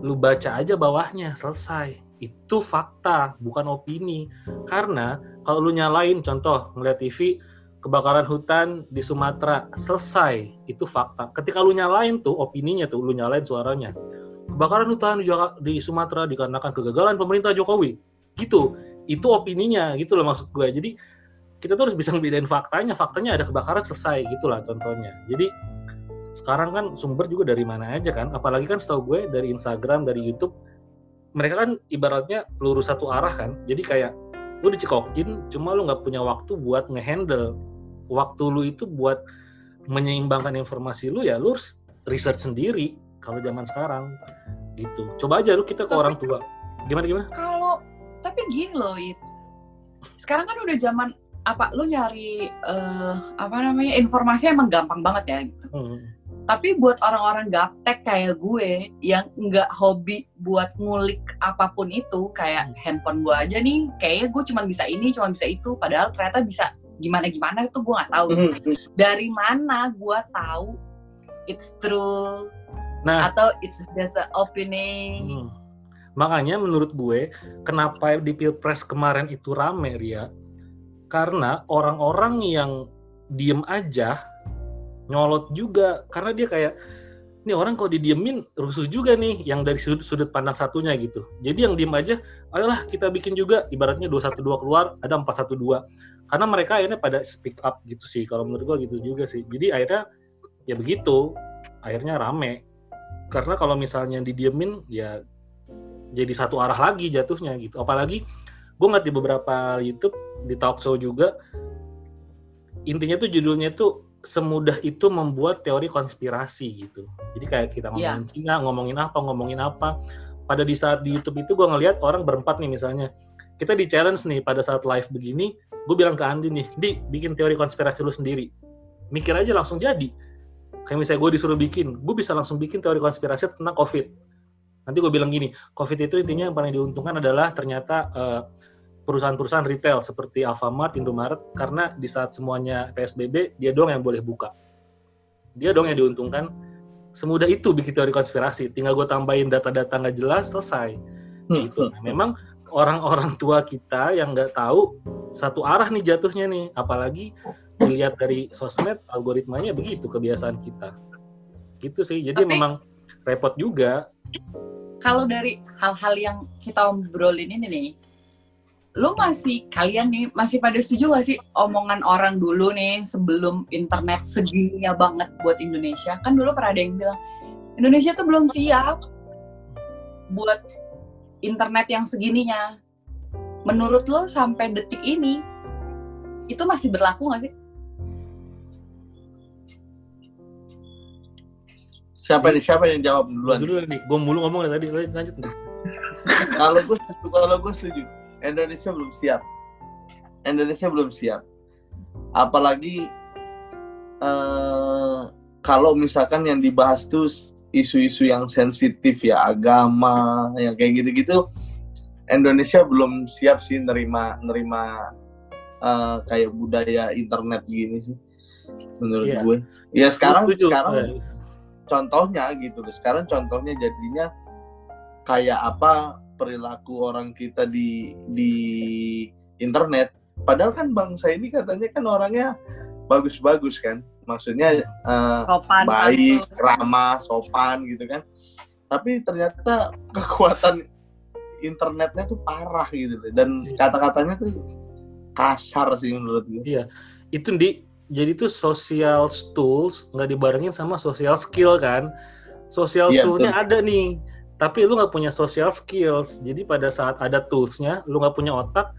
Lu baca aja bawahnya, selesai. Itu fakta, bukan opini. Karena kalau lu nyalain, contoh ngeliat TV, kebakaran hutan di Sumatera, selesai. Itu fakta. Ketika lu nyalain tuh opininya tuh, lu nyalain suaranya. Kebakaran hutan di Sumatera dikarenakan kegagalan pemerintah Jokowi. Gitu. Itu opininya, gitu loh maksud gue. Jadi kita tuh harus bisa ngebedain faktanya. Faktanya ada kebakaran selesai gitulah contohnya. Jadi sekarang kan sumber juga dari mana aja kan. Apalagi kan setahu gue dari Instagram dari YouTube mereka kan ibaratnya peluru satu arah kan. Jadi kayak lu dicekokin cuma lu nggak punya waktu buat ngehandle. Waktu lu itu buat menyeimbangkan informasi lu ya lu harus research sendiri kalau zaman sekarang. Gitu. Coba aja lu kita ke tapi, orang tua. Gimana gimana? kalau tapi gini loh it sekarang kan udah zaman apa lu nyari uh, apa namanya informasi emang gampang banget ya gitu. Hmm. Tapi buat orang-orang gaptek kayak gue yang nggak hobi buat ngulik apa pun itu kayak hmm. handphone gue aja nih kayaknya gue cuma bisa ini cuma bisa itu padahal ternyata bisa gimana gimana itu gue nggak tahu hmm. dari mana gue tahu it's true nah, atau it's just a opinion hmm. Makanya menurut gue kenapa di pilpres kemarin itu rame Ria? Karena orang-orang yang diem aja nyolot juga. Karena dia kayak ini orang kalau didiemin rusuh juga nih yang dari sudut, sudut pandang satunya gitu. Jadi yang diem aja ayolah kita bikin juga. Ibaratnya 212 keluar ada 412 karena mereka akhirnya pada speak up gitu sih. Kalau menurut gua gitu juga sih. Jadi akhirnya ya begitu. Akhirnya rame. Karena kalau misalnya didiemin ya jadi satu arah lagi jatuhnya gitu. Apalagi gue ngeliat di beberapa YouTube di talk show juga intinya tuh judulnya tuh semudah itu membuat teori konspirasi gitu. Jadi kayak kita ngomongin yeah. Cina ngomongin apa ngomongin apa. Pada di saat di YouTube itu gue ngeliat orang berempat nih misalnya. Kita di challenge nih pada saat live begini gue bilang ke Andi nih di bikin teori konspirasi lu sendiri. Mikir aja langsung jadi. Kayak misalnya gue disuruh bikin gue bisa langsung bikin teori konspirasi tentang covid nanti gue bilang gini covid itu intinya yang paling diuntungkan adalah ternyata uh, perusahaan-perusahaan retail seperti Alfamart, Indomaret karena di saat semuanya PSBB dia dong yang boleh buka. Dia dong yang diuntungkan. Semudah itu bikin teori konspirasi. Tinggal gue tambahin data-data nggak jelas selesai. Hmm. gitu. Nah, memang orang-orang tua kita yang nggak tahu satu arah nih jatuhnya nih. Apalagi dilihat dari sosmed algoritmanya begitu kebiasaan kita. Gitu sih. Jadi Tapi, memang repot juga kalau dari hal-hal yang kita obrolin ini nih lu masih kalian nih masih pada setuju gak sih omongan orang dulu nih sebelum internet segininya banget buat Indonesia kan dulu pernah ada yang bilang Indonesia tuh belum siap buat internet yang segininya menurut lo sampai detik ini itu masih berlaku gak sih? Siapa nih? Siapa yang jawab duluan? Dulu nih, gue mulu ngomong tadi, lanjut kalau gue kalau gue setuju Indonesia belum siap. Indonesia belum siap. Apalagi uh, kalau misalkan yang dibahas tuh isu-isu yang sensitif ya agama yang kayak gitu-gitu Indonesia belum siap sih nerima nerima uh, kayak budaya internet gini sih menurut yeah. gue ya sekarang sekarang yeah. Contohnya gitu sekarang contohnya jadinya kayak apa perilaku orang kita di di internet. Padahal kan bangsa ini katanya kan orangnya bagus-bagus kan. Maksudnya uh, sopan, baik satu. ramah sopan gitu kan. Tapi ternyata <laughs> kekuatan internetnya tuh parah gitu dan iya. kata-katanya tuh kasar sih menurut gue iya. Itu di jadi tuh social tools nggak dibarengin sama social skill kan? Social iya, toolsnya ada nih tapi lu nggak punya social skills. Jadi pada saat ada toolsnya lu nggak punya otak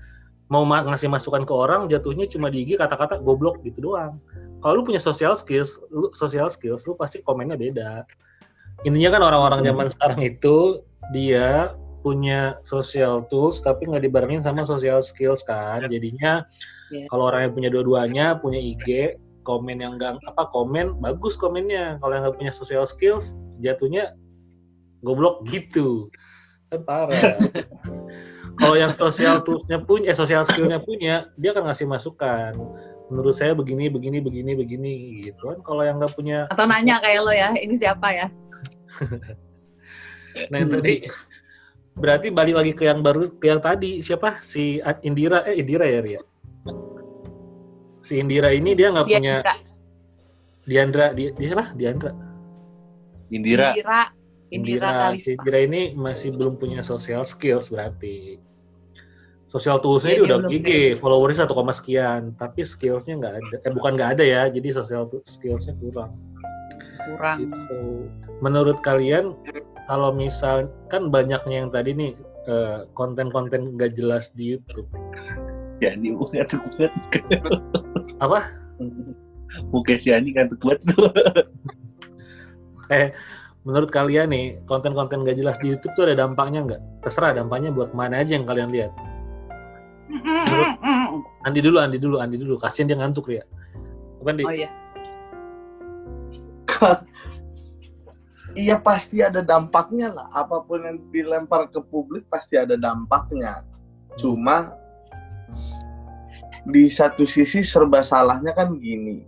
mau ma ngasih masukan ke orang jatuhnya cuma di IG kata-kata goblok gitu doang. Kalau lu punya social skills lu social skills lu pasti komennya beda. Intinya kan orang-orang zaman hmm. sekarang itu dia punya social tools tapi nggak dibarengin sama social skills kan. Jadinya yeah. kalau orang yang punya dua-duanya punya IG komen yang enggak apa komen bagus komennya. Kalau yang nggak punya social skills jatuhnya goblok gitu. Kan parah. <laughs> Kalau yang sosial toolsnya punya eh sosial skillnya punya dia akan ngasih masukan. Menurut saya begini begini begini begini gitu kan. Kalau yang nggak punya atau nanya kayak lo ya ini siapa ya? <laughs> Nah yang tadi berarti balik lagi ke yang baru ke yang tadi. Siapa? Si Indira eh Indira ya Ria si Indira ini dia nggak punya Diandra dia, dia siapa Diandra Indira Indira Indira, Indira ini masih belum punya social skills berarti. Social toolsnya ya, udah gigi, followersnya satu koma sekian, tapi skillsnya nggak ada. Eh bukan nggak ada ya, jadi social skillsnya kurang. Kurang. Gitu. Menurut kalian, kalau misal kan banyaknya yang tadi nih eh, konten-konten nggak jelas di YouTube. Ya ini bukan banget. Apa? Muka si Ani kan banget tuh. eh menurut kalian nih konten-konten gak jelas di YouTube tuh ada dampaknya nggak? Terserah dampaknya buat mana aja yang kalian lihat. Menurut, Andi dulu, Andi dulu, Andi dulu. Kasian dia ngantuk ya. Apa Oh iya. iya pasti ada dampaknya lah. Apa pun yang dilempar ke publik pasti ada dampaknya. Cuma di satu sisi serba salahnya kan gini.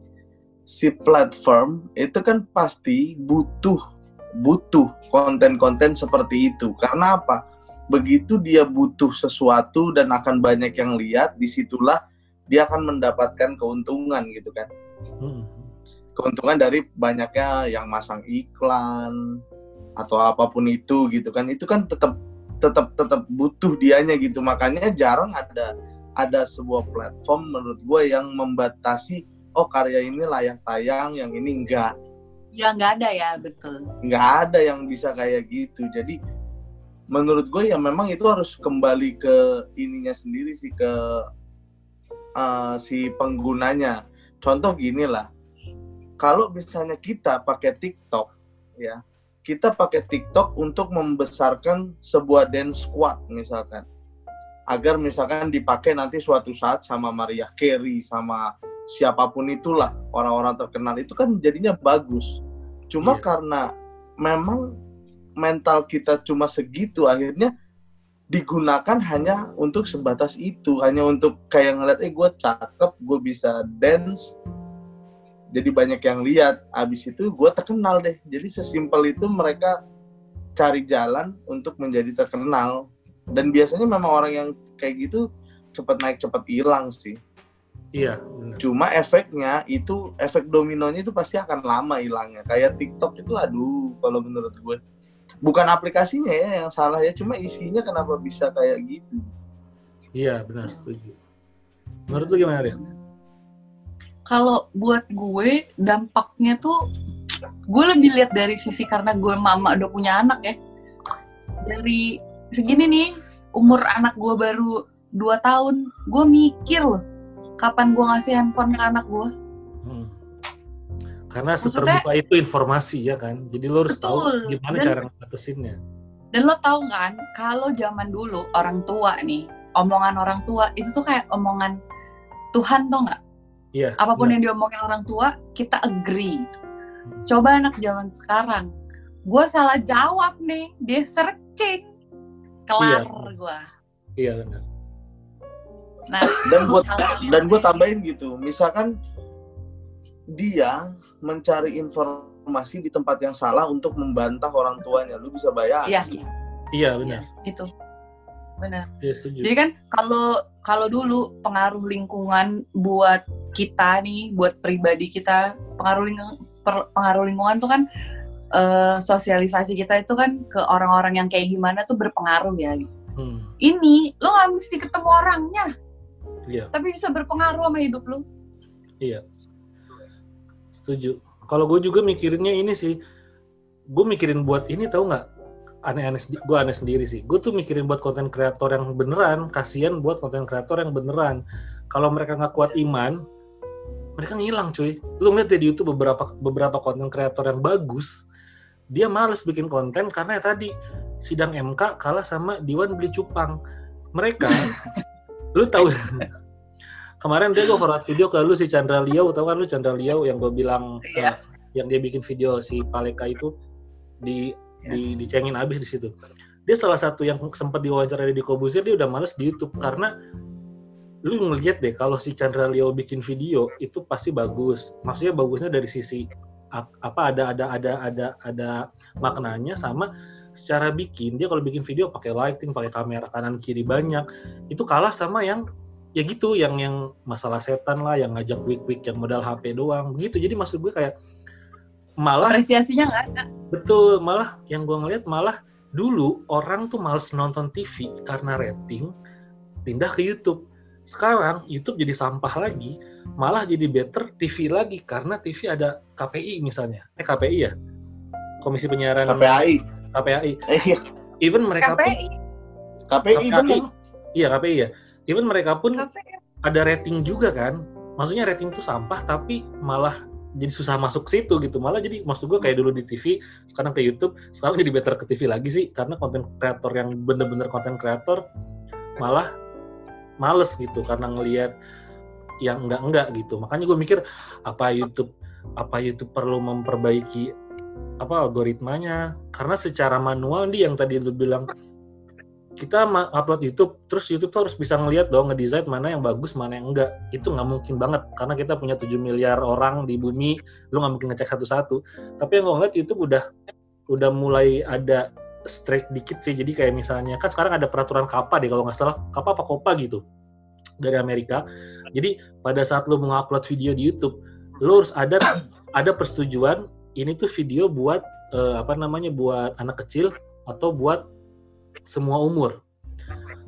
Si platform itu kan pasti butuh butuh konten-konten seperti itu. Karena apa? Begitu dia butuh sesuatu dan akan banyak yang lihat, di situlah dia akan mendapatkan keuntungan gitu kan. Hmm. Keuntungan dari banyaknya yang masang iklan atau apa pun itu gitu kan. Itu kan tetap tetap tetap butuh dianya gitu. Makanya jarang ada ada sebuah platform menurut gue yang membatasi oh karya ini layak tayang, yang ini enggak. Ya nggak ada ya betul. Nggak ada yang bisa kayak gitu. Jadi menurut gue ya memang itu harus kembali ke ininya sendiri sih ke uh, si penggunanya. Contoh gini lah. Kalau misalnya kita pakai TikTok ya kita pakai TikTok untuk membesarkan sebuah dance squad misalkan agar misalkan dipakai nanti suatu saat sama Maria Carey sama siapa pun itulah orang-orang terkenal. Itu kan jadinya bagus. Cuma iya. karena memang mental kita cuma segitu akhirnya digunakan hanya untuk sebatas itu. Hanya untuk kayak ngeliat eh gue cakep gue bisa dance. Jadi banyak yang lihat. Abis itu gue terkenal deh. Jadi sesimpel itu mereka cari jalan untuk menjadi terkenal dan biasanya memang orang yang kayak gitu cepat naik cepat hilang sih. Iya benar. cuma efeknya itu efek dominonya itu pasti akan lama hilangnya. Kayak TikTok itu aduh kalau menurut gue bukan aplikasinya ya yang salah ya cuma isinya kenapa bisa kayak gitu? Iya benar setuju. Menurut lu gimana Rian? kalau buat gue dampaknya tuh gue lebih lihat dari sisi karena gue mama udah punya anak ya. Dari segini nih umur anak gue baru 2 tahun gue mikir loh kapan gue ngasih handphone ke anak gue karena seterbuka itu informasi ya kan. Jadi lo harus betul. tahu gimana dan, cara ngatasinnya. Dan lo tahu kan, kalau zaman dulu orang tua nih, omongan orang tua itu tuh kayak omongan Tuhan tuh nggak? Iya. Apa pun yang diomongin orang tua, kita agree. Hmm. Coba anak zaman sekarang, gue salah jawab nih, dia searching, kelar iya. gue. Iya benar. Nah, dan gue dan gue tambahin gitu, misalkan dia mencari informasi di tempat yang salah untuk membantah orang tuanya. Lu bisa bayar. Iya, iya. Iya, benar. Ya, itu. Benar. Ya, Jadi kan kalau kalau dulu pengaruh lingkungan buat kita nih, buat pribadi kita, pengaruh lingkungan pengaruh lingkungan tuh kan uh, sosialisasi kita itu kan ke orang-orang yang kayak gimana tuh berpengaruh ya. Hmm. Ini lo nggak mesti ketemu orangnya, iya. tapi bisa berpengaruh sama hidup lo. Iya setuju kalau gue juga mikirinnya ini sih gue mikirin buat ini tahu nggak aneh-aneh gue aneh sendiri sih gue tuh mikirin buat konten kreator yang beneran kasihan buat konten kreator yang beneran kalau mereka nggak kuat iman mereka ngilang cuy lu ngeliat di YouTube beberapa beberapa konten kreator yang bagus dia males bikin konten karena ya tadi sidang MK kalah sama Diwan beli cupang mereka <laughs> lu tahu kemarin dia gue forward video ke lu si Chandra Liau tau kan lu Chandra Liau yang gue bilang yeah. uh, yang dia bikin video si Paleka itu di yes. di dicengin abis di situ dia salah satu yang sempat diwawancara di Kobusir dia udah males di YouTube karena lu ngeliat deh kalau si Chandra Liau bikin video itu pasti bagus maksudnya bagusnya dari sisi apa ada ada ada ada ada maknanya sama secara bikin. Dia kalau bikin video pakai lighting pakai kamera kanan kiri banyak. Itu kalah sama yang ya gitu yang yang masalah setan lah yang ngajak week week yang modal HP doang. Gitu. Jadi maksud gue kayak malah apresiasinya nggak ada. Betul. Malah yang gue ngeliat malah dulu orang tuh males nonton TV karena rating pindah ke YouTube. Sekarang YouTube jadi sampah lagi malah jadi better TV lagi karena TV ada KPI misalnya. Eh KPI ya? Komisi Penyiaran. KPI KPI eh, iya. even mereka KPI. pun KPI, KPI iya KPI ya. Even mereka pun ya? ada rating juga kan? Maksudnya rating itu sampah tapi malah jadi susah masuk situ gitu. Malah jadi maksud gue kayak dulu di TV sekarang ke YouTube sekarang jadi better ke TV lagi sih. Karena konten kreator yang bener-bener konten kreator malah males gitu. Karena ngelihat yang enggak-enggak gitu makanya gue mikir apa YouTube apa YouTube perlu memperbaiki apa algoritmanya karena secara manual nih yang tadi lu bilang kita upload YouTube, terus YouTube tuh harus bisa ngelihat dong ngedesain mana yang bagus, mana yang enggak. Itu nggak mungkin banget karena kita punya 7 miliar orang di bumi, lu nggak mungkin ngecek satu-satu. Tapi yang gue ngeliat YouTube udah udah mulai ada straight dikit sih. Jadi kayak misalnya kan sekarang ada peraturan KAPA deh kalau nggak salah, KAPA apa KOPA gitu dari Amerika. Jadi pada saat lu mau upload video di YouTube, lu harus ada <coughs> ada persetujuan ini tuh video buat uh, apa namanya buat anak kecil atau buat semua umur.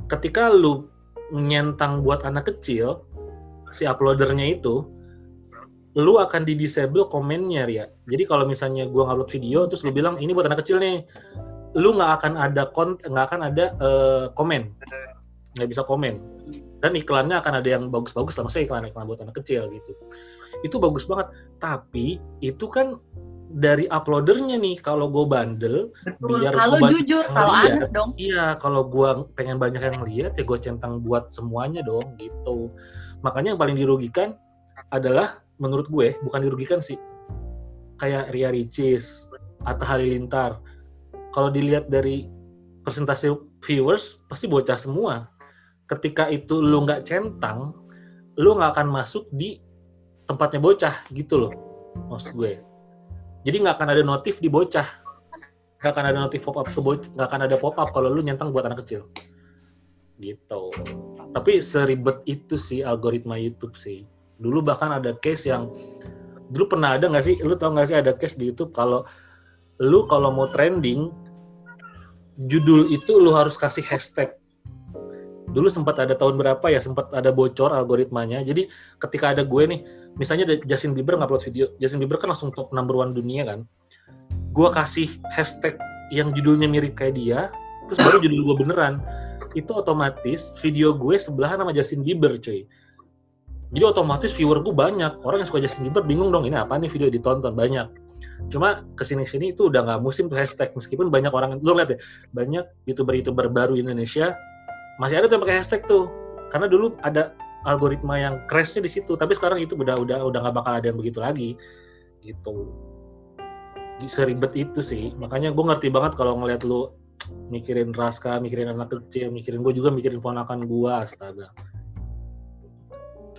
Ketika lu nyentang buat anak kecil, si uploadernya itu, lu akan di disable komennya ya. Jadi kalau misalnya gua ngupload video terus lu bilang ini buat anak kecil nih, lu nggak akan ada kont nggak akan ada uh, komen, nggak bisa komen. Dan iklannya akan ada yang bagus-bagus lah, maksudnya iklan iklan buat anak kecil gitu. Itu bagus banget. Tapi itu kan dari uploadernya nih kalau gue bandel betul. kalau jujur kalau honest dong. Iya kalau gue pengen banyak yang lihat ya gue centang buat semuanya dong gitu. Makanya yang paling dirugikan adalah menurut gue bukan dirugikan sih. Kayak Ria Ricis atau Halilintar. Kalau dilihat dari presentasi viewers pasti bocah semua ketika itu lu nggak centang lu nggak akan masuk di tempatnya bocah gitu loh maksud gue. Jadi nggak akan ada notif di bocah. Nggak akan ada notif pop up ke bocah nggak akan ada pop up kalau lu nyentang buat anak kecil. Gitu. Tapi seribet itu sih algoritma YouTube sih. Dulu bahkan ada case yang dulu pernah ada nggak sih? Lu tau nggak sih ada case di YouTube kalau lu kalau mau trending judul itu lu harus kasih hashtag dulu sempat ada tahun berapa ya sempat ada bocor algoritmanya. Jadi ketika ada gue nih misalnya Justin Bieber ngupload video Justin Bieber kan langsung top number one dunia kan. Gue kasih hashtag yang judulnya mirip kayak dia terus baru judul gue beneran. Itu otomatis video gue sebelahan sama Justin Bieber cuy. Jadi otomatis viewer gue banyak. Orang yang suka Justin Bieber bingung dong ini apa nih video ditonton? Banyak. Cuma ke sini sini itu udah nggak musim tuh hashtag. Meskipun banyak orang lu lihat ya banyak youtuber youtuber baru Indonesia masih ada tuh yang pakai hashtag tuh karena dulu ada algoritma yang crashnya di situ tapi sekarang itu udah udah udah nggak bakal ada yang begitu lagi gitu seribet itu sih makanya gue ngerti banget kalau ngeliat lu mikirin Raska, mikirin anak kecil, mikirin gue juga mikirin ponakan gue, astaga.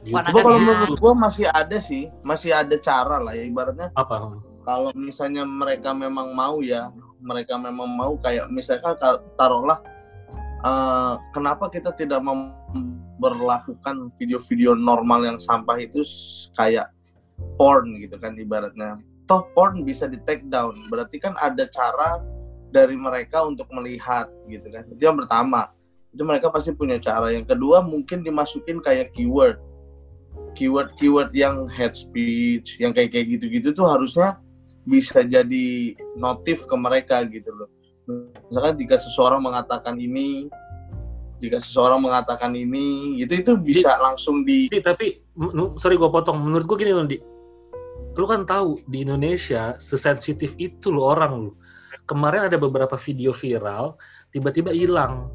Gitu. Cuma kalau menurut gue masih ada sih, masih ada cara lah ya ibaratnya. Apa? Kalau misalnya mereka memang mau ya, mereka memang mau kayak misalkan taruhlah uh, kenapa kita tidak memperlakukan video-video normal yang sampah itu kayak porn gitu kan ibaratnya? Toh porn bisa di take down berarti kan ada cara dari mereka untuk melihat gitu kan. Itu yang pertama. Itu mereka pasti punya cara. Yang kedua mungkin dimasukin kayak keyword. Keyword keyword yang head speech yang kayak kayak gitu-gitu tuh harusnya bisa jadi notif ke mereka gitu loh misalkan jika seseorang mengatakan ini jika seseorang mengatakan ini itu itu bisa di, langsung di di, tapi sorry gue potong. Menurut gue gini loh di. Lu kan tahu di Indonesia sesensitif itu lo orang lu. Kemarin ada beberapa video viral tiba-tiba hilang.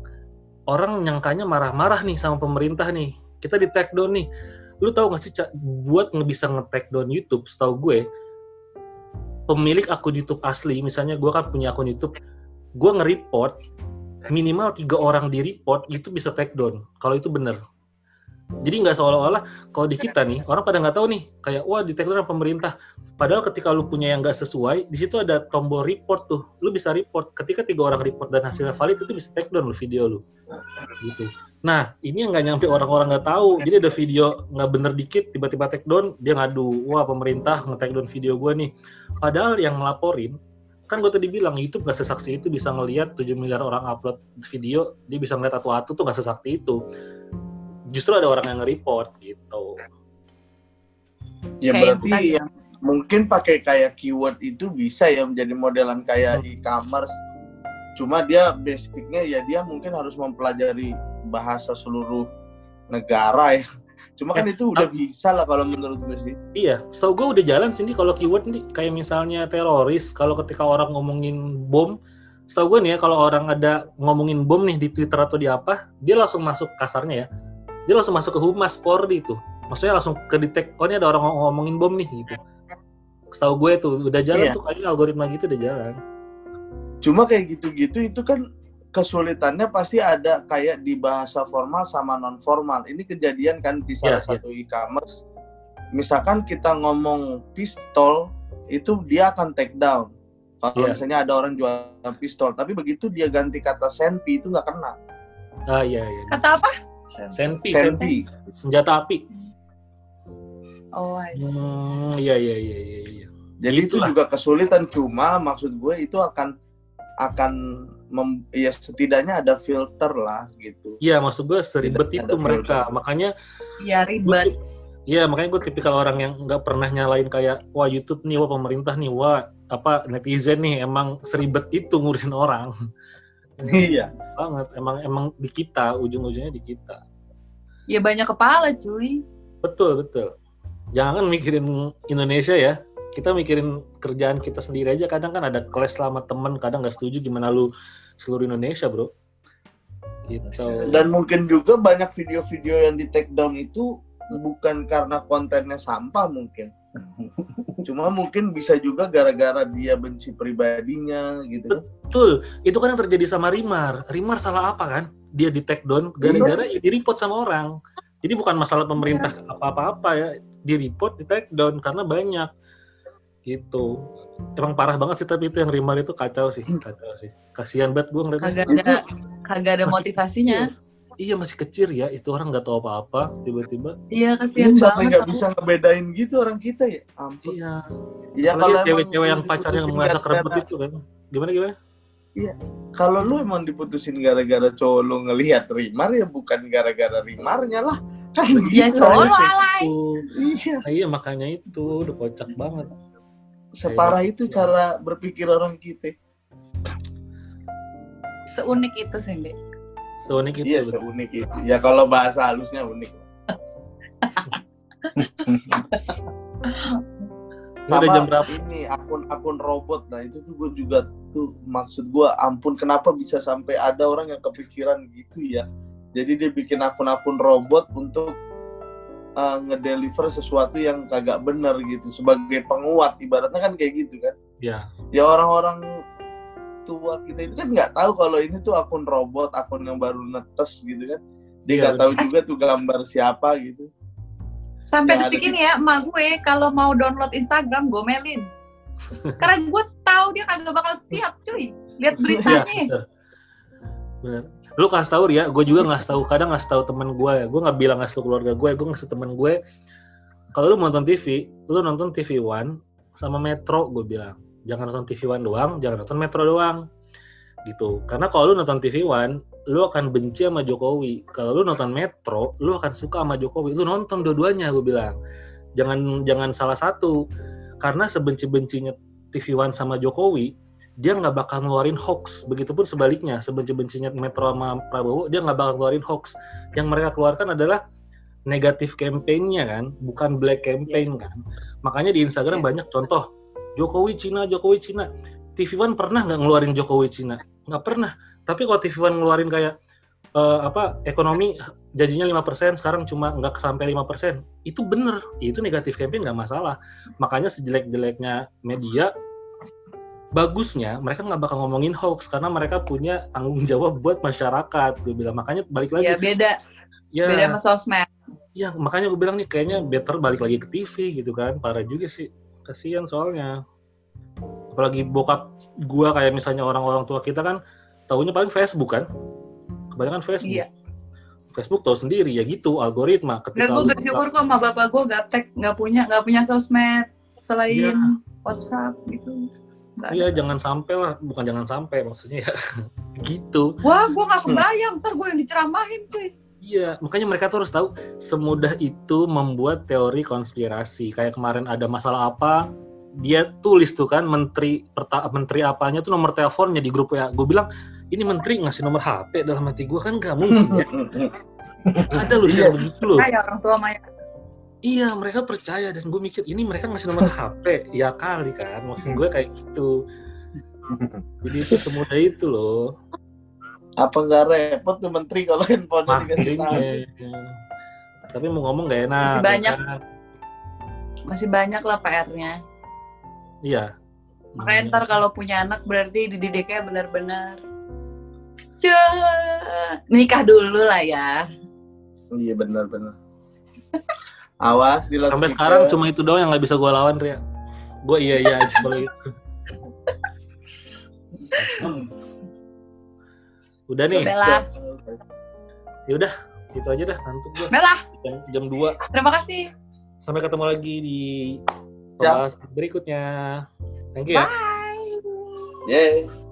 Orang nyangkanya marah-marah nih sama pemerintah nih. Kita di take down nih. Lu tahu gak sih buat nggak bisa nge-take down YouTube setahu gue pemilik akun YouTube asli misalnya gue kan punya akun YouTube gue nge-report minimal tiga orang di report itu bisa take down kalau itu benar jadi nggak seolah-olah kalau di kita nih orang pada nggak tahu nih kayak wah di take down pemerintah. Padahal ketika lu punya yang nggak sesuai di situ ada tombol report tuh. Lu bisa report ketika tiga orang report dan hasilnya valid itu bisa take down lu video lu. Gitu. Nah ini yang nggak nyampe orang-orang nggak tahu. Jadi ada video nggak bener dikit tiba-tiba take down dia ngadu wah pemerintah nge-take down video gue nih. Padahal yang ngelaporin kan gue tadi bilang YouTube gak sesaksi itu bisa ngelihat 7 miliar orang upload video dia bisa ngeliat atu-atu tuh gak sesakti itu. Justru ada orang yang nge-report gitu. Ya kayak berarti yang mungkin pakai kayak keyword itu bisa ya menjadi modelan kayak hmm. e-commerce. Cuma dia basicnya ya dia mungkin harus mempelajari bahasa seluruh negara ya Cuma kan eh, itu udah bisa lah kalau menurut gue sih. Iya, so gue udah jalan sini kalau keyword nih kayak misalnya teroris, kalau ketika orang ngomongin bom, setahu gue nih ya kalau orang ada ngomongin bom nih di Twitter atau di apa, dia langsung masuk kasarnya ya, dia langsung masuk ke humas Polri itu, maksudnya langsung ke detect, oh ini ada orang ngomongin bom nih gitu. Setahu gue tuh udah jalan iya. tuh kayaknya algoritma gitu udah jalan. Cuma kayak gitu-gitu itu kan kesulitannya pasti ada kayak di bahasa formal sama non formal. Ini kejadian kan di salah yeah, satu yeah. e-commerce. Misalkan kita ngomong pistol, itu dia akan take down. Kalau yeah. misalnya ada orang jual pistol, tapi begitu dia ganti kata senpi itu nggak kena. Ah iya iya. Kata apa? Senpi. Senpi. Senjata api. Oh, I see. Hmm, iya iya iya iya. iya. Jadi Itulah. itu juga kesulitan cuma maksud gue itu akan akan mem, ya setidaknya ada filter lah gitu. Iya, maksud gue seribet Tidak itu mereka. Filter. Makanya Iya, ribet. Iya, makanya gue tipikal orang yang nggak pernah nyalain kayak wah YouTube nih, wah pemerintah nih, wah apa netizen nih emang seribet itu ngurusin orang. <laughs> Iya. Banget, emang emang di kita, ujung-ujungnya di kita. Ya banyak kepala, cuy. Betul, betul. Jangan mikirin Indonesia ya. Kita mikirin kerjaan kita sendiri aja. Kadang kan ada kelas sama temen kadang nggak setuju gimana lu seluruh Indonesia bro. Gitu. Dan mungkin juga banyak video-video yang di take down itu bukan karena kontennya sampah mungkin. <laughs> Cuma mungkin bisa juga gara-gara dia benci pribadinya gitu. Betul. Itu kan yang terjadi sama Rimar. Rimar salah apa kan? Dia di take down gara-gara iya. ya di report sama orang. Jadi bukan masalah pemerintah iya. apa-apa ya. Di report di take down karena banyak gitu. Emang parah banget sih tapi itu yang Rimar itu kacau sih kacau sih. Kasihan banget gue ngeliatnya. Kagak ada kagak ada motivasinya. Iya. Masih kecil ya itu orang nggak tahu apa-apa tiba-tiba iya kasihan banget sampai nggak bisa ngebedain gitu orang kita ya? Ampun. Iya. Iya kalau cewek-cewek yang pacarnya merasa kerebut itu kan? Gimana gimana? Iya, kalau lu emang diputusin gara-gara cowok lu ngelihat Rimar ya bukan gara-gara Rimarnya lah. Kan iya gitu. cowok lu alay. Iya. Nah, iya makanya itu udah kocak banget separah itu cara berpikir orang kita. Seunik itu sih Mbak. seunik itu iya seunik itu. Ya kalau bahasa halusnya unik. <laughs> Sama jam berapa? ini akun-akun robot. Nah itu tuh gue juga tuh maksud gue ampun kenapa bisa sampai ada orang yang kepikiran gitu ya? Jadi dia bikin akun-akun robot untuk uh, ngedeliver sesuatu yang kagak benar gitu sebagai penguat. Ibaratnya kan kayak gitu kan. Ya ya orang-orang tua kita itu kan nggak tahu kalau ini tuh akun robot akun yang baru netes gitu kan. Dia iya, nggak ya, tahu juga tuh gambar siapa gitu. Sampai detik ini ya emak gue kalau mau download Instagram gue melin <laughs> karena gue tahu dia kagak bakal siap cuy. Lihat iya, beritanya. ya, bener. Lu kasih tahu ya gue juga nggak tahu kadang nggak tahu teman gue ya. Gue nggak bilang nggak tahu keluarga gue gue ngasih teman gue kalau lu nonton TV lu nonton TV One sama Metro gue bilang. Jangan nonton TV One doang jangan nonton Metro doang. Gitu. Karena kalau lu nonton TV One lu akan benci sama Jokowi. Kalau lu nonton Metro lu akan suka sama Jokowi. Lu nonton dua-duanya gue bilang. Jangan jangan salah satu. Karena sebenci-bencinya TV One sama Jokowi dia nggak bakal ngeluarin hoax. Begitupun sebaliknya, sebenci-bencinya Metro sama Prabowo, dia nggak bakal ngeluarin hoax. Yang mereka keluarkan adalah negatif campaign-nya kan, bukan black campaign yes. kan. Makanya di Instagram yes. banyak contoh, Jokowi Cina, Jokowi Cina. TV One pernah nggak ngeluarin Jokowi Cina? Nggak pernah. Tapi kalau TV One ngeluarin kayak uh, apa ekonomi janjinya 5% sekarang cuma nggak sampai 5%. Itu bener, itu negatif campaign nggak masalah. Makanya sejelek-jeleknya media bagusnya mereka nggak bakal ngomongin hoax karena mereka punya tanggung jawab buat masyarakat gue bilang. Makanya balik lagi ya beda. Ya. Beda sama sosmed. Ya makanya gue bilang nih kayaknya better balik lagi ke TV gitu kan. Parah juga sih. Kasihan soalnya. Apalagi bokap gue kayak misalnya orang-orang tua kita kan tahunya paling Facebook kan. Kebanyakan Facebook. Iya. Facebook tahu sendiri ya gitu algoritma. Ketika Gak, gue bersyukur kok sama bapak gue gaptek nggak punya nggak punya sosmed selain ya. WhatsApp gitu Iya jangan sampai lah, bukan jangan sampai maksudnya ya <laughs> gitu. Wah, gue gak kebayang, ntar gue yang diceramahin cuy. Iya, makanya mereka tuh harus tahu semudah itu membuat teori konspirasi. Kayak kemarin ada masalah apa, dia tulis tuh kan menteri perta, menteri apanya tuh nomor teleponnya di grup ya. Gue bilang ini menteri ngasih nomor HP dalam hati gue kan gak mungkin ya. <laughs> ada loh yang begitu loh. Kayak orang tua Maya iya mereka percaya dan gue mikir ini mereka ngasih nomor HP ya kali kan maksud gue kayak gitu. <laughs> Jadi itu semudah itu loh. Apa nggak repot tuh menteri kalau handphone dikasih tahu? Tapi mau ngomong gak enak masih banyak. kan? masih banyak lah PR-nya iya. Makanya ntar kalau punya anak berarti dididiknya benar-benar. Nikah dulu lah ya. Iya benar-benar Awas di Sampai sekarang cuma itu doang yang nggak bisa gue lawan, Ria. Gue iya iya aja kalau itu. <laughs> Udah nih. Bella. Ya udah, itu aja dah ngantuk gue. Bella. Jam, jam 2. Terima kasih. Sampai ketemu lagi di kelas berikutnya. Thank you Bye. ya. Yeah.